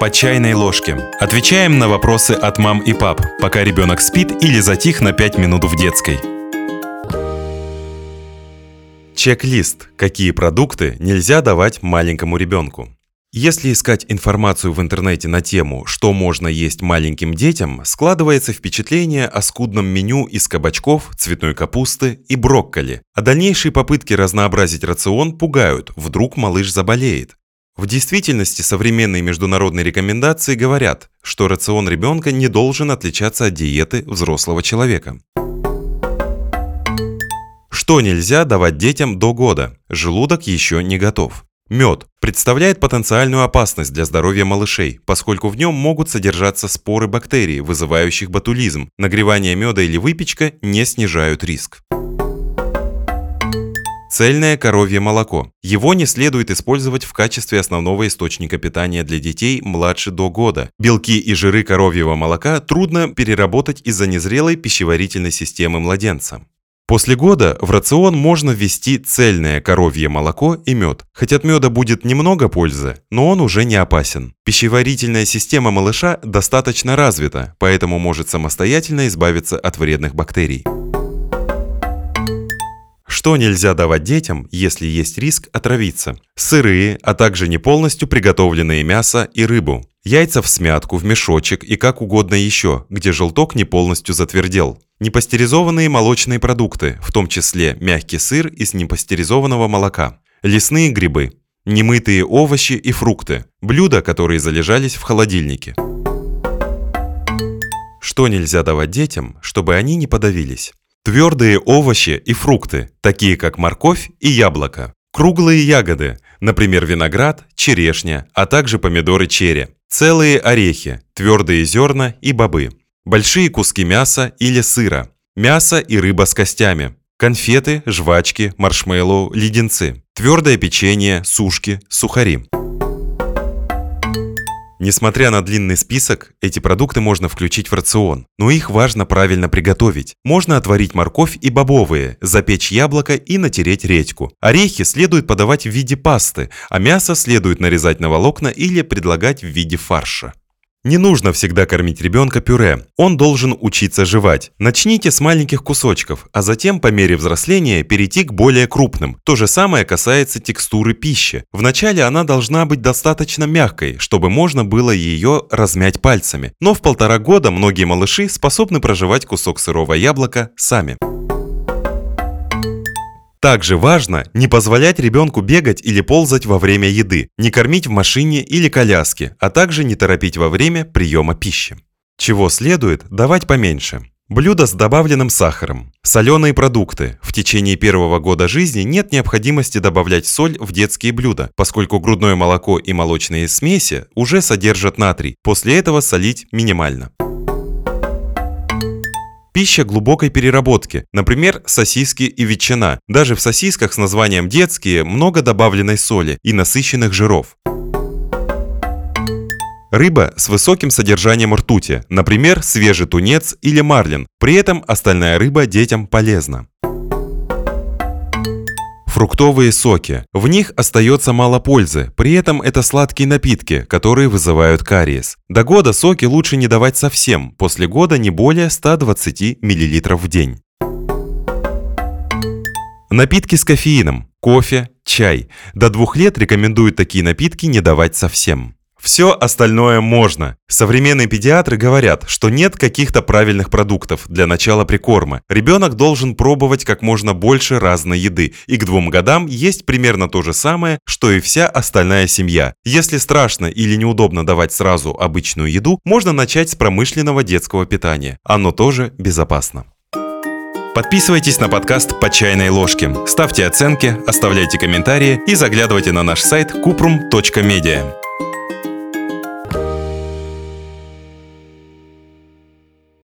По чайной ложке. Отвечаем на вопросы от мам и пап, пока ребенок спит или затих на 5 минут в детской. Чек-лист. Какие продукты нельзя давать маленькому ребенку? Если искать информацию в интернете на тему, что можно есть маленьким детям, складывается впечатление о скудном меню из кабачков, цветной капусты и брокколи. А дальнейшие попытки разнообразить рацион пугают, вдруг малыш заболеет. В действительности современные международные рекомендации говорят, что рацион ребенка не должен отличаться от диеты взрослого человека. Что нельзя давать детям до года? Желудок еще не готов. Мед представляет потенциальную опасность для здоровья малышей, поскольку в нем могут содержаться споры бактерий, вызывающих ботулизм. Нагревание меда или выпечка не снижают риск. Цельное коровье молоко. Его не следует использовать в качестве основного источника питания для детей младше до года. Белки и жиры коровьего молока трудно переработать из-за незрелой пищеварительной системы младенца. После года в рацион можно ввести цельное коровье молоко и мед. Хоть от меда будет немного пользы, но он уже не опасен. Пищеварительная система малыша достаточно развита, поэтому может самостоятельно избавиться от вредных бактерий. Что нельзя давать детям, если есть риск отравиться? Сырые, а также не полностью приготовленные мясо и рыбу. Яйца в смятку, в мешочек и как угодно еще, где желток не полностью затвердел. Непастеризованные молочные продукты, в том числе мягкий сыр из непастеризованного молока. Лесные грибы. Немытые овощи и фрукты. Блюда, которые залежались в холодильнике. Что нельзя давать детям, чтобы они не подавились? Твердые овощи и фрукты, такие как морковь и яблоко. Круглые ягоды, например, виноград, черешня, а также помидоры черри. Целые орехи, твердые зерна и бобы большие куски мяса или сыра, мясо и рыба с костями, конфеты, жвачки, маршмеллоу, леденцы, твердое печенье, сушки, сухари. Несмотря на длинный список, эти продукты можно включить в рацион, но их важно правильно приготовить. Можно отварить морковь и бобовые, запечь яблоко и натереть редьку. Орехи следует подавать в виде пасты, а мясо следует нарезать на волокна или предлагать в виде фарша. Не нужно всегда кормить ребенка пюре, он должен учиться жевать. Начните с маленьких кусочков, а затем по мере взросления перейти к более крупным. То же самое касается текстуры пищи. Вначале она должна быть достаточно мягкой, чтобы можно было ее размять пальцами. Но в полтора года многие малыши способны проживать кусок сырого яблока сами. Также важно не позволять ребенку бегать или ползать во время еды, не кормить в машине или коляске, а также не торопить во время приема пищи. Чего следует давать поменьше. Блюда с добавленным сахаром, соленые продукты. В течение первого года жизни нет необходимости добавлять соль в детские блюда, поскольку грудное молоко и молочные смеси уже содержат натрий. После этого солить минимально. Пища глубокой переработки, например, сосиски и ветчина. Даже в сосисках с названием «детские» много добавленной соли и насыщенных жиров. Рыба с высоким содержанием ртути, например, свежий тунец или марлин. При этом остальная рыба детям полезна. Фруктовые соки. В них остается мало пользы, при этом это сладкие напитки, которые вызывают кариес. До года соки лучше не давать совсем, после года не более 120 мл в день. Напитки с кофеином. Кофе, чай. До двух лет рекомендуют такие напитки не давать совсем. Все остальное можно. Современные педиатры говорят, что нет каких-то правильных продуктов для начала прикорма. Ребенок должен пробовать как можно больше разной еды, и к двум годам есть примерно то же самое, что и вся остальная семья. Если страшно или неудобно давать сразу обычную еду, можно начать с промышленного детского питания. Оно тоже безопасно. Подписывайтесь на подкаст «По чайной ложке», ставьте оценки, оставляйте комментарии и заглядывайте на наш сайт kuprum.media.